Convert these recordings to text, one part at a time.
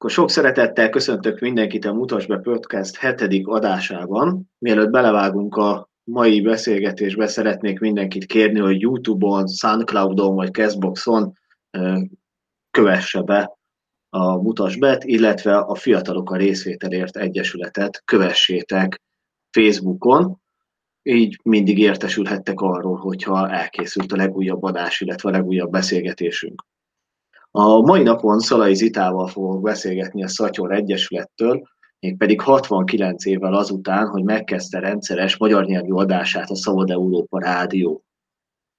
Akkor sok szeretettel köszöntök mindenkit a Mutas be Podcast hetedik adásában. Mielőtt belevágunk a mai beszélgetésbe, szeretnék mindenkit kérni, hogy YouTube-on, Soundcloud-on vagy Castbox-on kövesse be a Mutasbet, illetve a Fiatalok a Részvételért Egyesületet kövessétek Facebookon, így mindig értesülhettek arról, hogyha elkészült a legújabb adás, illetve a legújabb beszélgetésünk. A mai napon Szalai Zitával fogok beszélgetni a Szatyor Egyesülettől, mégpedig 69 évvel azután, hogy megkezdte rendszeres magyar nyelvű adását a Szabad Európa Rádió.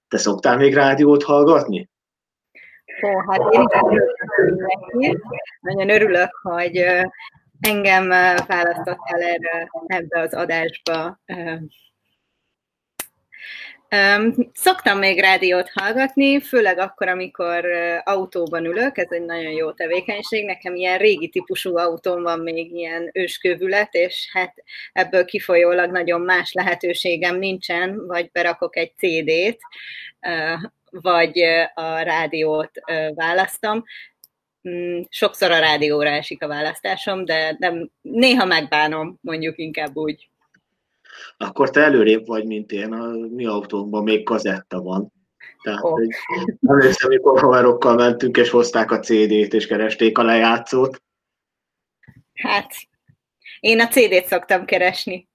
Te szoktál még rádiót hallgatni? Ó, hát én is nagyon örülök, hogy engem választottál erre, ebbe az adásba Szoktam még rádiót hallgatni, főleg akkor, amikor autóban ülök, ez egy nagyon jó tevékenység. Nekem ilyen régi típusú autóm van még ilyen őskövület, és hát ebből kifolyólag nagyon más lehetőségem nincsen, vagy berakok egy CD-t, vagy a rádiót választom. Mm, sokszor a rádióra esik a választásom, de nem, néha megbánom, mondjuk inkább úgy akkor te előrébb vagy, mint én, a mi autónkban még kazetta van. Tehát, oh. hogy emlékszem, amikor haverokkal mentünk, és hozták a CD-t, és keresték a lejátszót. Hát, én a CD-t szoktam keresni.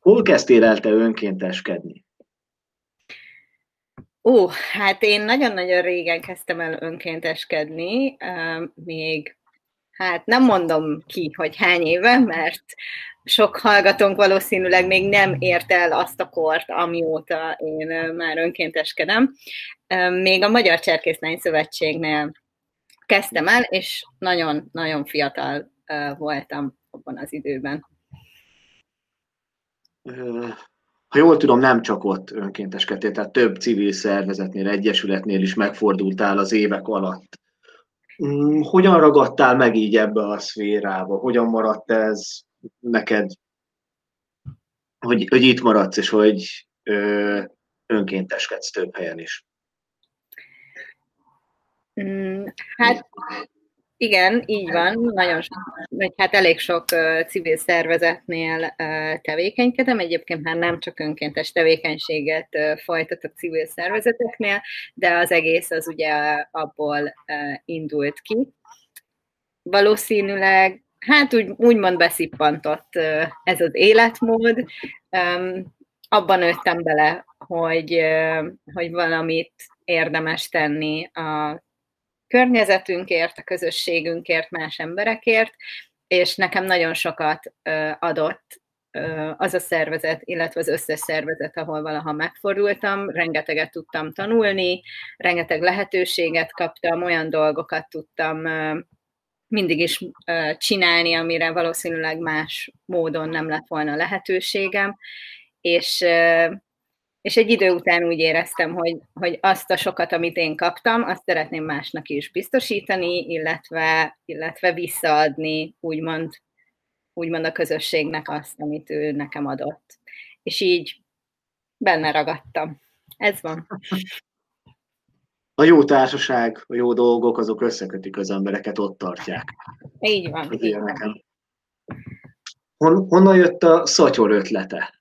Hol kezdtél el te önkénteskedni? Ó, hát én nagyon-nagyon régen kezdtem el önkénteskedni, még hát nem mondom ki, hogy hány éve, mert sok hallgatónk valószínűleg még nem ért el azt a kort, amióta én már önkénteskedem. Még a Magyar Cserkészlány Szövetségnél kezdtem el, és nagyon-nagyon fiatal voltam abban az időben. Ha jól tudom, nem csak ott önkénteskedtél, tehát több civil szervezetnél, egyesületnél is megfordultál az évek alatt. Mm, hogyan ragadtál meg így ebbe a szférába? Hogyan maradt ez neked, hogy, hogy itt maradsz, és hogy ö, önkénteskedsz több helyen is? Mm, hát igen, így van, nagyon sok, vagy hát elég sok civil szervezetnél tevékenykedem, egyébként már nem csak önkéntes tevékenységet folytatok civil szervezeteknél, de az egész az ugye abból indult ki. Valószínűleg, hát úgy, úgymond beszippantott ez az életmód, abban nőttem bele, hogy, hogy valamit érdemes tenni a környezetünkért, a közösségünkért, más emberekért, és nekem nagyon sokat adott az a szervezet, illetve az összes szervezet, ahol valaha megfordultam, rengeteget tudtam tanulni, rengeteg lehetőséget kaptam, olyan dolgokat tudtam mindig is csinálni, amire valószínűleg más módon nem lett volna lehetőségem, és és egy idő után úgy éreztem, hogy, hogy azt a sokat, amit én kaptam, azt szeretném másnak is biztosítani, illetve, illetve visszaadni, úgymond, úgymond a közösségnek azt, amit ő nekem adott. És így benne ragadtam. Ez van. A jó társaság, a jó dolgok, azok összekötik az embereket, ott tartják. Így van. Így van. Hon, honnan jött a szatyor ötlete?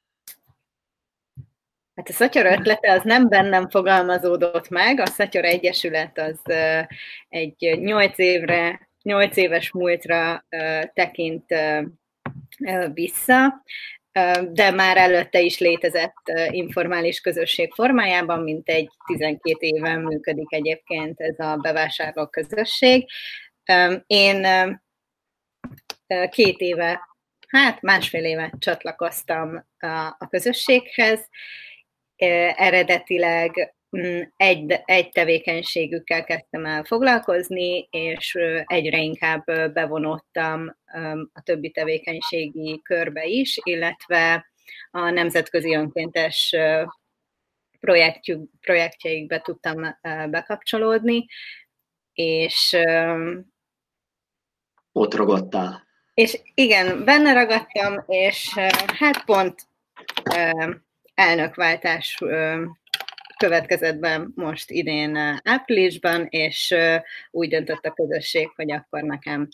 Hát a Szatyor ötlete az nem bennem fogalmazódott meg, a Szatyor Egyesület az egy nyolc évre, nyolc éves múltra tekint vissza, de már előtte is létezett informális közösség formájában, mint egy 12 éve működik egyébként ez a bevásárló közösség. Én két éve, hát másfél éve csatlakoztam a közösséghez, eredetileg mm, egy, egy tevékenységükkel kezdtem el foglalkozni, és egyre inkább bevonottam a többi tevékenységi körbe is, illetve a nemzetközi önkéntes projektjeikbe tudtam bekapcsolódni, és ott ragadtál. És igen, benne ragadtam, és hát pont elnökváltás következett be most idén áprilisban, és úgy döntött a közösség, hogy akkor nekem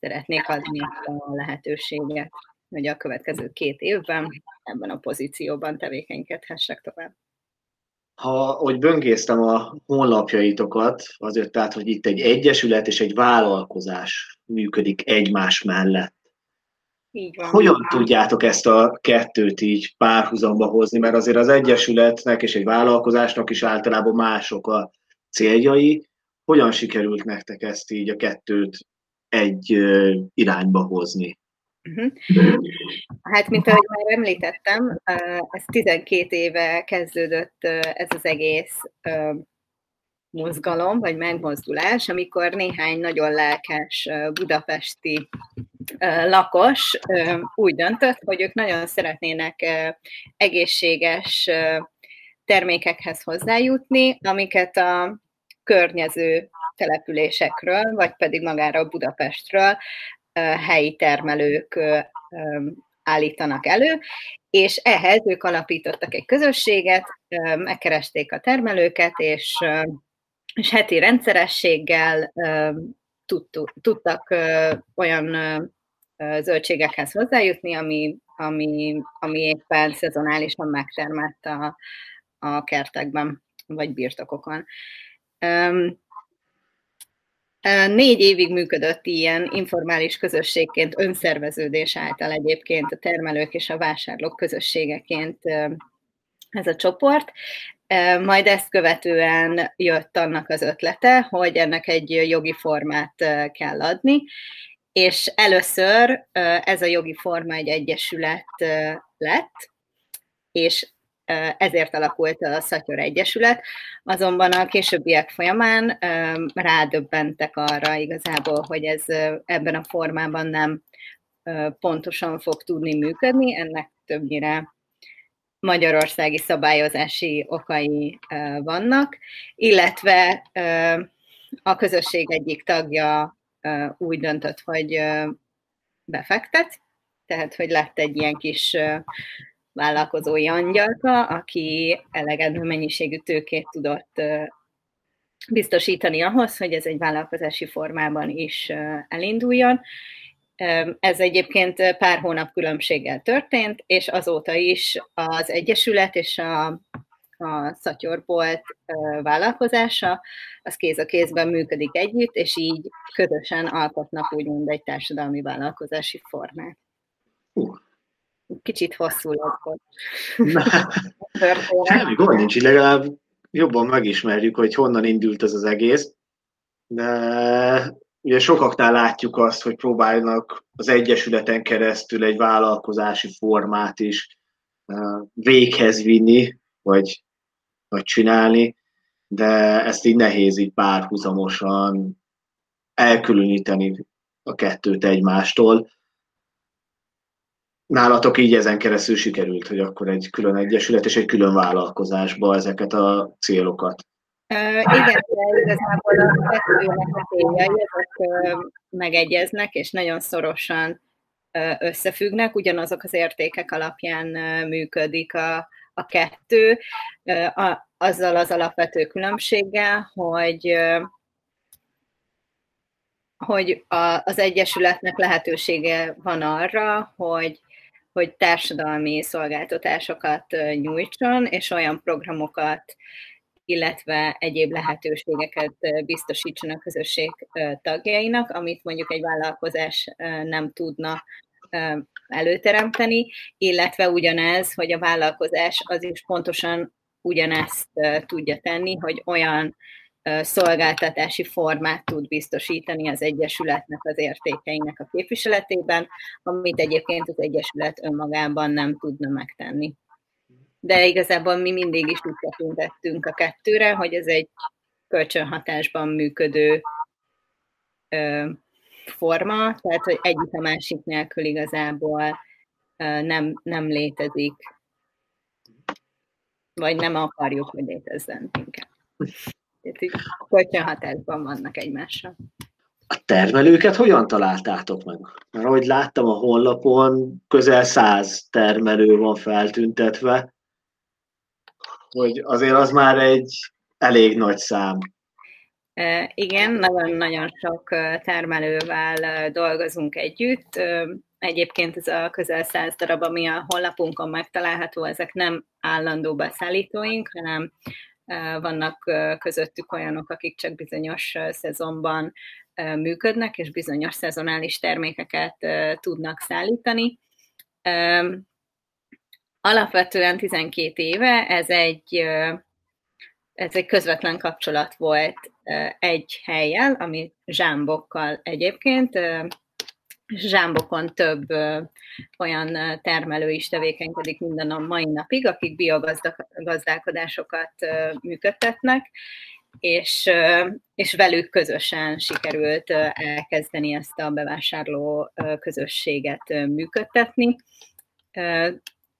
szeretnék adni a lehetőséget, hogy a következő két évben ebben a pozícióban tevékenykedhessek tovább. Ha, hogy böngésztem a honlapjaitokat, azért tehát, hogy itt egy egyesület és egy vállalkozás működik egymás mellett. Így van. Hogyan tudjátok ezt a kettőt így párhuzamba hozni, mert azért az egyesületnek és egy vállalkozásnak is általában mások a céljai. Hogyan sikerült nektek ezt így a kettőt egy irányba hozni? Uh-huh. Hát, mint ahogy már említettem, ez 12 éve kezdődött ez az egész mozgalom, vagy megmozdulás, amikor néhány nagyon lelkes budapesti lakos úgy döntött, hogy ők nagyon szeretnének egészséges termékekhez hozzájutni, amiket a környező településekről, vagy pedig magára Budapestről helyi termelők állítanak elő, és ehhez ők alapítottak egy közösséget, megkeresték a termelőket, és, és heti rendszerességgel tudtak olyan zöldségekhez hozzájutni, ami, ami, ami éppen szezonálisan megtermett a, a kertekben, vagy birtokokon. Négy évig működött ilyen informális közösségként, önszerveződés által egyébként a termelők és a vásárlók közösségeként ez a csoport. Majd ezt követően jött annak az ötlete, hogy ennek egy jogi formát kell adni, és először ez a jogi forma egy egyesület lett, és ezért alakult a Szatyor Egyesület, azonban a későbbiek folyamán rádöbbentek arra igazából, hogy ez ebben a formában nem pontosan fog tudni működni, ennek többnyire magyarországi szabályozási okai vannak, illetve a közösség egyik tagja úgy döntött, hogy befektet, tehát hogy lett egy ilyen kis vállalkozói angyalka, aki elegendő mennyiségű tőkét tudott biztosítani ahhoz, hogy ez egy vállalkozási formában is elinduljon. Ez egyébként pár hónap különbséggel történt, és azóta is az Egyesület és a, a Szatyorbolt vállalkozása az kéz a kézben működik együtt, és így közösen alkotnak úgymond egy társadalmi vállalkozási formát. Uh, Kicsit hosszú lett. Semmi gond nincs, legalább jobban megismerjük, hogy honnan indult ez az egész. De ugye sokaknál látjuk azt, hogy próbálnak az Egyesületen keresztül egy vállalkozási formát is véghez vinni, vagy, vagy csinálni, de ezt így nehéz így párhuzamosan elkülöníteni a kettőt egymástól nálatok így ezen keresztül sikerült, hogy akkor egy külön egyesület és egy külön vállalkozásba ezeket a célokat. Uh, igen, de igazából a kettőnek a céljai, uh, megegyeznek, és nagyon szorosan összefüggnek, ugyanazok az értékek alapján működik a, a kettő, a, azzal az alapvető különbséggel, hogy hogy a, az Egyesületnek lehetősége van arra, hogy hogy társadalmi szolgáltatásokat nyújtson, és olyan programokat, illetve egyéb lehetőségeket biztosítson a közösség tagjainak, amit mondjuk egy vállalkozás nem tudna előteremteni, illetve ugyanez, hogy a vállalkozás az is pontosan ugyanezt tudja tenni, hogy olyan szolgáltatási formát tud biztosítani az Egyesületnek az értékeinek a képviseletében, amit egyébként az Egyesület önmagában nem tudna megtenni. De igazából mi mindig is úgy tekintettünk a kettőre, hogy ez egy kölcsönhatásban működő ö, forma, tehát hogy egyik a másik nélkül igazából ö, nem, nem létezik, vagy nem akarjuk, hogy létezzen inkább kölcsönhatásban vannak egymással. A termelőket hogyan találtátok meg? Mert ahogy láttam a honlapon, közel száz termelő van feltüntetve. Hogy azért az már egy elég nagy szám. Igen, nagyon-nagyon sok termelővel dolgozunk együtt. Egyébként ez a közel száz darab, ami a honlapunkon megtalálható, ezek nem állandó beszállítóink, hanem vannak közöttük olyanok, akik csak bizonyos szezonban működnek, és bizonyos szezonális termékeket tudnak szállítani. Alapvetően 12 éve ez egy, ez egy közvetlen kapcsolat volt egy helyen, ami zsámbokkal egyébként. Zsámbokon több olyan termelő is tevékenykedik minden a mai napig, akik biogazdálkodásokat működtetnek, és, és velük közösen sikerült elkezdeni ezt a bevásárló közösséget működtetni.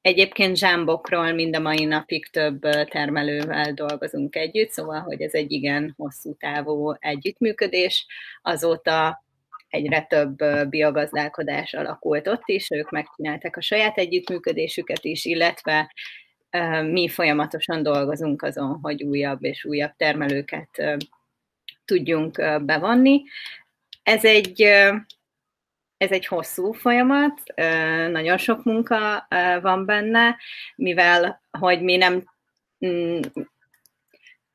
Egyébként zsámbokról mind a mai napig több termelővel dolgozunk együtt, szóval, hogy ez egy igen hosszú távú együttműködés. Azóta egyre több biogazdálkodás alakult ott is, ők megcsinálták a saját együttműködésüket is, illetve mi folyamatosan dolgozunk azon, hogy újabb és újabb termelőket tudjunk bevonni. Ez egy, ez egy hosszú folyamat, nagyon sok munka van benne, mivel hogy mi nem mm,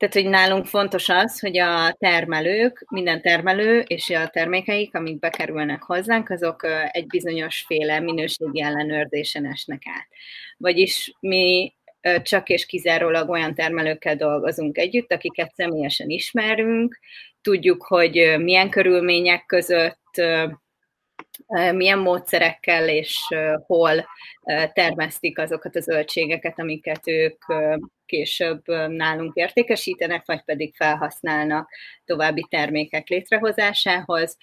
tehát, hogy nálunk fontos az, hogy a termelők, minden termelő és a termékeik, amik bekerülnek hozzánk, azok egy bizonyos féle minőségi ellenőrzésen esnek át. Vagyis mi csak és kizárólag olyan termelőkkel dolgozunk együtt, akiket személyesen ismerünk, tudjuk, hogy milyen körülmények között, milyen módszerekkel és hol termesztik azokat a zöldségeket, amiket ők később nálunk értékesítenek, vagy pedig felhasználnak további termékek létrehozásához.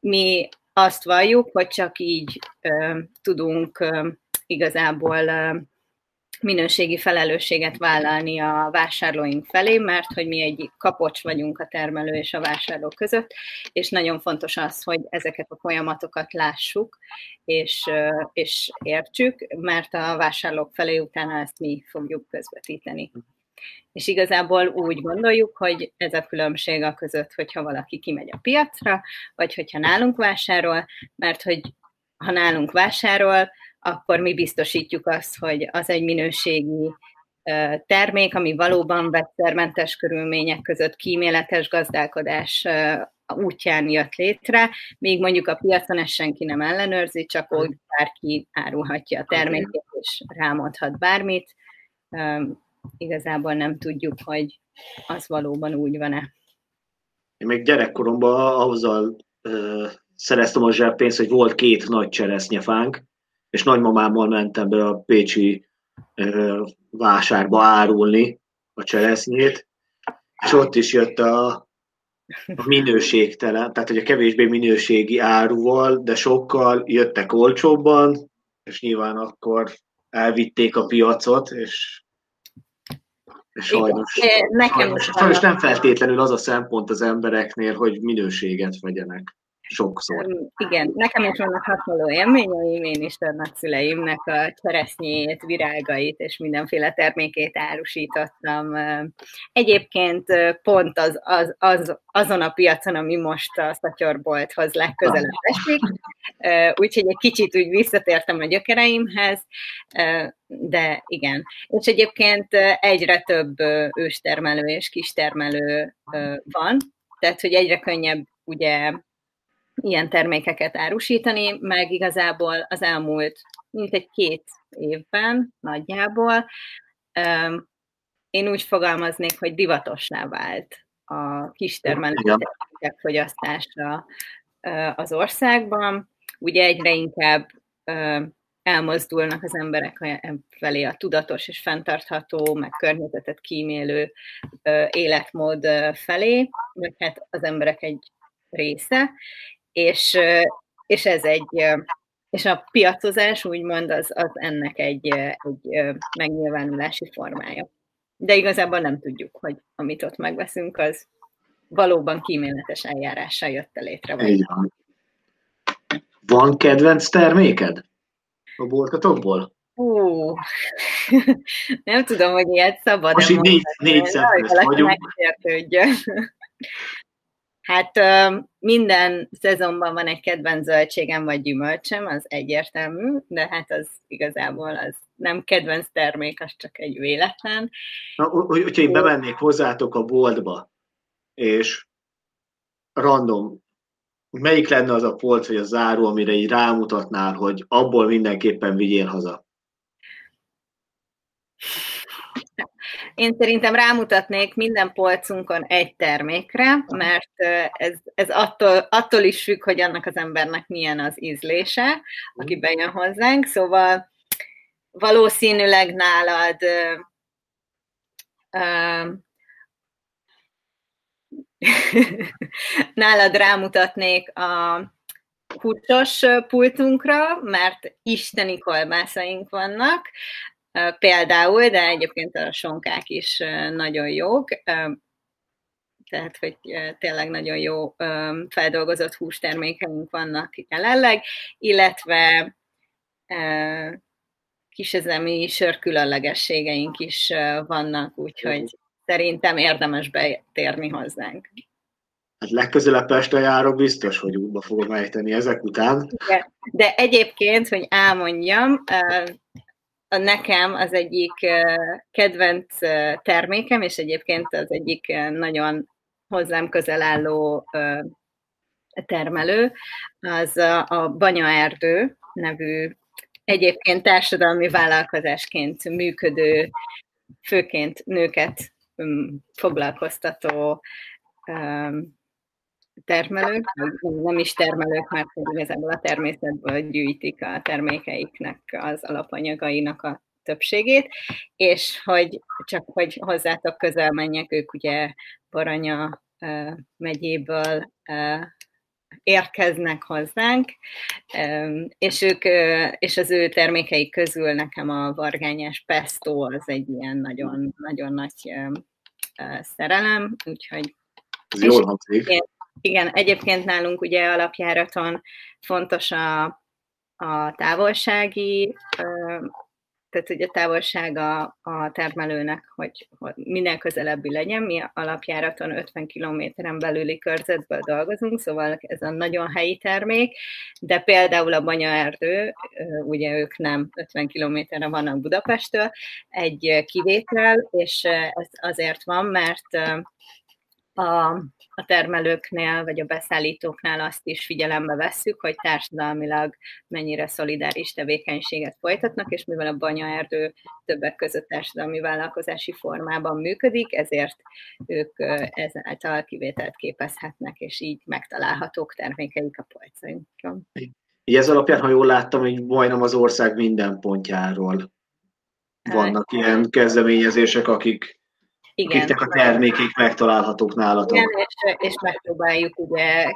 Mi azt valljuk, hogy csak így tudunk igazából minőségi felelősséget vállalni a vásárlóink felé, mert hogy mi egy kapocs vagyunk a termelő és a vásárló között, és nagyon fontos az, hogy ezeket a folyamatokat lássuk, és, és értsük, mert a vásárlók felé utána ezt mi fogjuk közvetíteni. És igazából úgy gondoljuk, hogy ez a különbség a között, hogyha valaki kimegy a piacra, vagy hogyha nálunk vásárol, mert hogy ha nálunk vásárol, akkor mi biztosítjuk azt, hogy az egy minőségi termék, ami valóban vegyszermentes körülmények között kíméletes gazdálkodás útján jött létre, még mondjuk a piacon ezt senki nem ellenőrzi, csak úgy bárki árulhatja a termékét, és rámondhat bármit. Igazából nem tudjuk, hogy az valóban úgy van-e. Én még gyerekkoromban azzal szereztem a zseppénzt, hogy volt két nagy cseresznyefánk, és nagymamámmal mentem be a Pécsi vásárba árulni a cseresznyét, és ott is jött a, a minőségtelen, tehát hogy a kevésbé minőségi áruval, de sokkal jöttek olcsóbban, és nyilván akkor elvitték a piacot, és, és sajnos, Igen, nekem sajnos, sajnos nem feltétlenül az a szempont az embereknél, hogy minőséget vegyenek sokszor. Igen, nekem is vannak hasonló élményeim, én is nagyszüleimnek a cseresznyét, virágait és mindenféle termékét árusítottam. Egyébként pont az, az, az, azon a piacon, ami most a szatyorbolthoz legközelebb esik, úgyhogy egy kicsit úgy visszatértem a gyökereimhez, de igen. És egyébként egyre több őstermelő és kistermelő van, tehát, hogy egyre könnyebb ugye ilyen termékeket árusítani, meg igazából az elmúlt mint egy két évben nagyjából én úgy fogalmaznék, hogy divatosná vált a kistermelők fogyasztása az országban. Ugye egyre inkább elmozdulnak az emberek felé a tudatos és fenntartható, meg környezetet kímélő életmód felé, vagy hát az emberek egy része, és, és ez egy, és a piacozás úgymond az, az ennek egy, egy megnyilvánulási formája. De igazából nem tudjuk, hogy amit ott megveszünk, az valóban kíméletes eljárással jött el létre. Vagy. van. Van kedvenc terméked a boltatokból? Hú, nem tudom, hogy ilyet szabad Most így négy, négy vagyunk. Hát minden szezonban van egy kedvenc zöldségem vagy gyümölcsem, az egyértelmű, de hát az igazából az nem kedvenc termék, az csak egy véletlen. Na, hogyha én bemennék hozzátok a boltba, és random, melyik lenne az a polc vagy a záró, amire így rámutatnál, hogy abból mindenképpen vigyél haza? Én szerintem rámutatnék minden polcunkon egy termékre, mert ez, ez attól, attól is függ, hogy annak az embernek milyen az ízlése, aki bejön hozzánk. Szóval valószínűleg nálad nálad rámutatnék a húsos pultunkra, mert isteni kolbászaink vannak, például, de egyébként a sonkák is nagyon jók, tehát hogy tényleg nagyon jó feldolgozott hústermékeink vannak jelenleg, illetve kisezemi sör különlegességeink is vannak, úgyhogy szerintem érdemes betérni hozzánk. Hát legközelebb Pestre járok, biztos, hogy útba fogom ejteni ezek után. De, de egyébként, hogy elmondjam, a nekem az egyik kedvenc termékem, és egyébként az egyik nagyon hozzám közel álló termelő, az a Banyaerdő nevű egyébként társadalmi vállalkozásként működő, főként nőket foglalkoztató termelők, nem is termelők, mert igazából a természetből gyűjtik a termékeiknek az alapanyagainak a többségét, és hogy csak hogy hozzátok közel menjek, ők ugye Baranya megyéből érkeznek hozzánk, és ők, és az ő termékeik közül nekem a vargányás pesto az egy ilyen nagyon, nagyon nagy szerelem, úgyhogy ez jól hangzik. Igen, egyébként nálunk ugye alapjáraton fontos a, a távolsági, tehát hogy a távolsága a termelőnek, hogy, hogy minden közelebbi legyen. Mi alapjáraton 50 kilométeren belüli körzetből dolgozunk, szóval ez a nagyon helyi termék, de például a banyaerdő, ugye ők nem 50 kilométerre vannak Budapesttől, egy kivétel, és ez azért van, mert a, a termelőknél vagy a beszállítóknál azt is figyelembe vesszük, hogy társadalmilag mennyire szolidáris tevékenységet folytatnak, és mivel a banyaerdő többek között társadalmi vállalkozási formában működik, ezért ők ezáltal kivételt képezhetnek, és így megtalálhatók termékeik a polcainkon. Ez alapján, ha jól láttam, hogy majdnem az ország minden pontjáról vannak ilyen kezdeményezések, akik igen. akiknek a termékek megtalálhatók nálatok. Igen, és, és megpróbáljuk ugye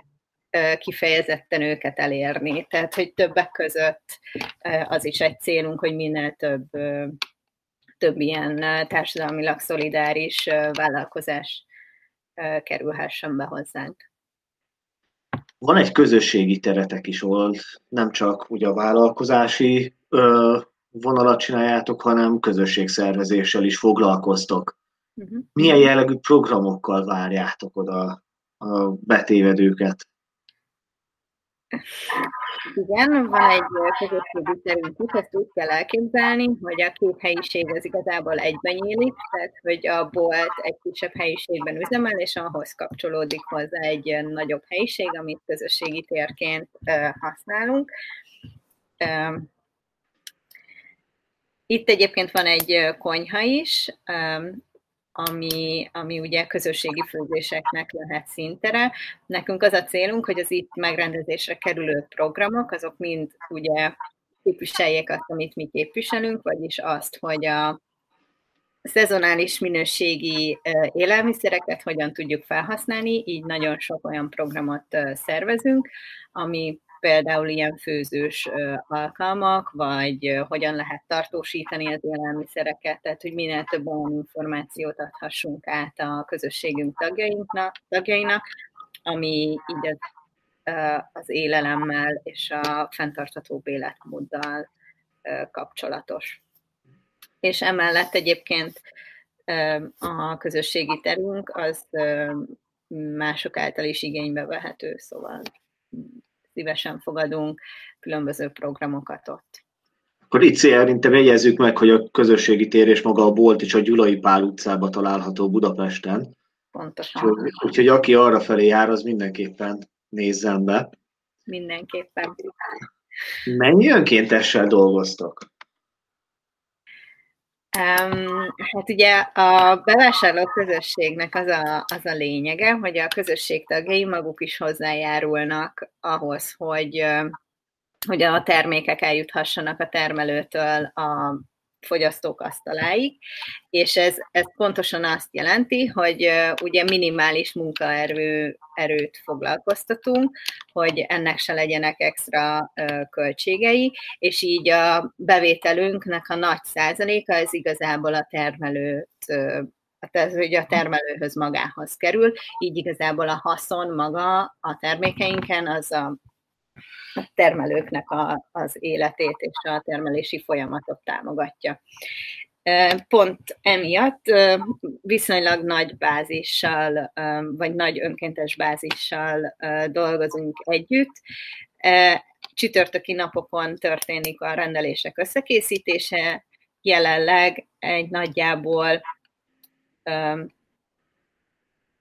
kifejezetten őket elérni. Tehát, hogy többek között az is egy célunk, hogy minél több, több ilyen társadalmilag szolidáris vállalkozás kerülhessen be hozzánk. Van egy közösségi teretek is, ahol nem csak ugye a vállalkozási vonalat csináljátok, hanem közösségszervezéssel is foglalkoztok. Uh-huh. Milyen jellegű programokkal várjátok oda a betévedőket? Igen, van egy közösségi terünk, ezt úgy kell elképzelni, hogy a két helyiség az igazából egyben nyílik, tehát hogy a bolt egy kisebb helyiségben üzemel, és ahhoz kapcsolódik hozzá egy nagyobb helyiség, amit közösségi térként használunk. Itt egyébként van egy konyha is, ami, ami ugye közösségi főzéseknek lehet szintere. Nekünk az a célunk, hogy az itt megrendezésre kerülő programok, azok mind ugye képviseljék azt, amit mi képviselünk, vagyis azt, hogy a szezonális minőségi élelmiszereket hogyan tudjuk felhasználni, így nagyon sok olyan programot szervezünk, ami például ilyen főzős alkalmak, vagy hogyan lehet tartósítani az élelmiszereket, tehát hogy minél több olyan információt adhassunk át a közösségünk tagjainknak, tagjainak, ami így az, az élelemmel és a fenntarthatóbb életmóddal kapcsolatos. És emellett egyébként a közösségi terünk az mások által is igénybe vehető, szóval szívesen fogadunk különböző programokat ott. Akkor itt szerintem jegyezzük meg, hogy a közösségi tér és maga a bolt is a Gyulai Pál utcába található Budapesten. Pontosan. Úgyhogy, úgyhogy aki arra felé jár, az mindenképpen nézzen be. Mindenképpen. Mennyi önkéntessel dolgoztok? Um, hát ugye a bevásárló közösségnek az a, az a lényege, hogy a közösség tagjai maguk is hozzájárulnak ahhoz, hogy, hogy a termékek eljuthassanak a termelőtől a fogyasztók asztaláig, és ez, ez pontosan azt jelenti, hogy ugye minimális munkaerő erőt foglalkoztatunk, hogy ennek se legyenek extra költségei, és így a bevételünknek a nagy százaléka ez igazából a termelőt tehát hogy a termelőhöz magához kerül, így igazából a haszon maga a termékeinken az a termelőknek a, az életét és a termelési folyamatot támogatja. Pont emiatt viszonylag nagy bázissal, vagy nagy önkéntes bázissal dolgozunk együtt. Csütörtöki napokon történik a rendelések összekészítése, jelenleg egy nagyjából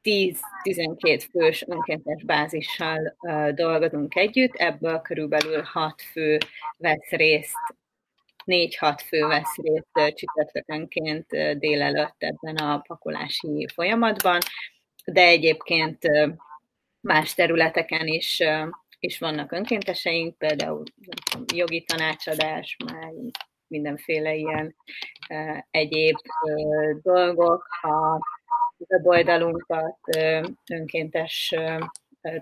10-12 fős önkéntes bázissal dolgozunk együtt, ebből körülbelül 6 fő vesz részt, 4-6 fő vesz részt csütörtökönként délelőtt ebben a pakolási folyamatban, de egyébként más területeken is, is vannak önkénteseink, például jogi tanácsadás, már mindenféle ilyen egyéb dolgok, a weboldalunkat önkéntes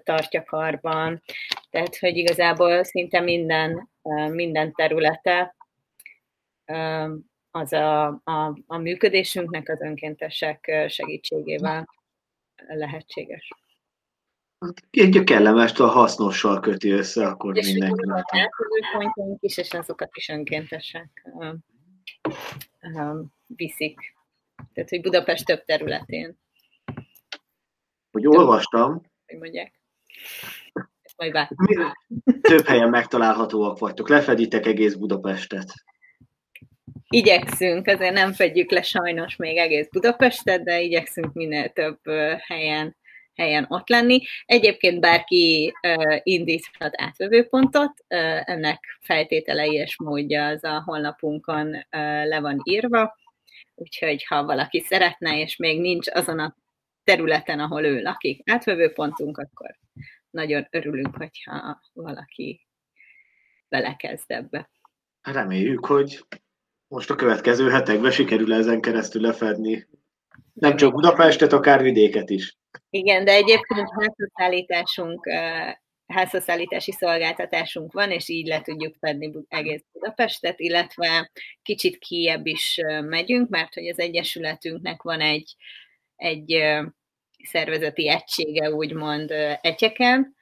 tartja karban, tehát hogy igazából szinte minden, minden területe az a, a, a működésünknek az önkéntesek segítségével lehetséges. Egy kellemes, a hasznossal köti össze, akkor és mindenki. És is, és azokat is önkéntesek viszik tehát, hogy Budapest több területén. Hogy olvastam. Hogy mondják. majd Több helyen megtalálhatóak vagytok. Lefeditek egész Budapestet. Igyekszünk, azért nem fedjük le sajnos még egész Budapestet, de igyekszünk minél több helyen helyen ott lenni. Egyébként bárki uh, indíthat átvevőpontot, uh, ennek feltételei és módja az a honlapunkon uh, le van írva. Úgyhogy ha valaki szeretne, és még nincs azon a területen, ahol ő lakik, átvevő pontunk, akkor nagyon örülünk, hogyha valaki belekezd ebbe. Reméljük, hogy most a következő hetekben sikerül ezen keresztül lefedni nem csak Budapestet, akár vidéket is. Igen, de egyébként házhozszállításunk házhozszállítási szolgáltatásunk van, és így le tudjuk fedni egész Budapestet, illetve kicsit kiebb is megyünk, mert hogy az Egyesületünknek van egy, egy szervezeti egysége, úgymond egyeken,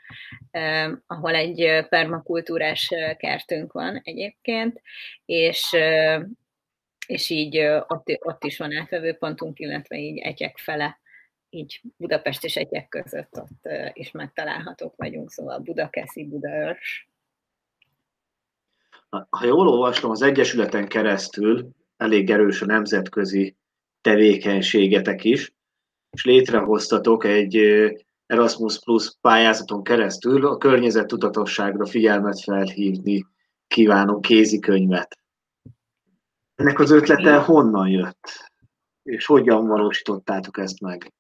ahol egy permakultúrás kertünk van egyébként, és és így ott, ott is van átvevőpontunk, illetve így egyek fele így Budapest és egyek között ott is megtalálhatók vagyunk, szóval Budakeszi, Budaörs. Ha jól olvastam, az Egyesületen keresztül elég erős a nemzetközi tevékenységetek is, és létrehoztatok egy Erasmus Plus pályázaton keresztül a környezettudatosságra figyelmet felhívni kívánó kézikönyvet. Ennek az ötlete honnan jött? És hogyan valósítottátok ezt meg?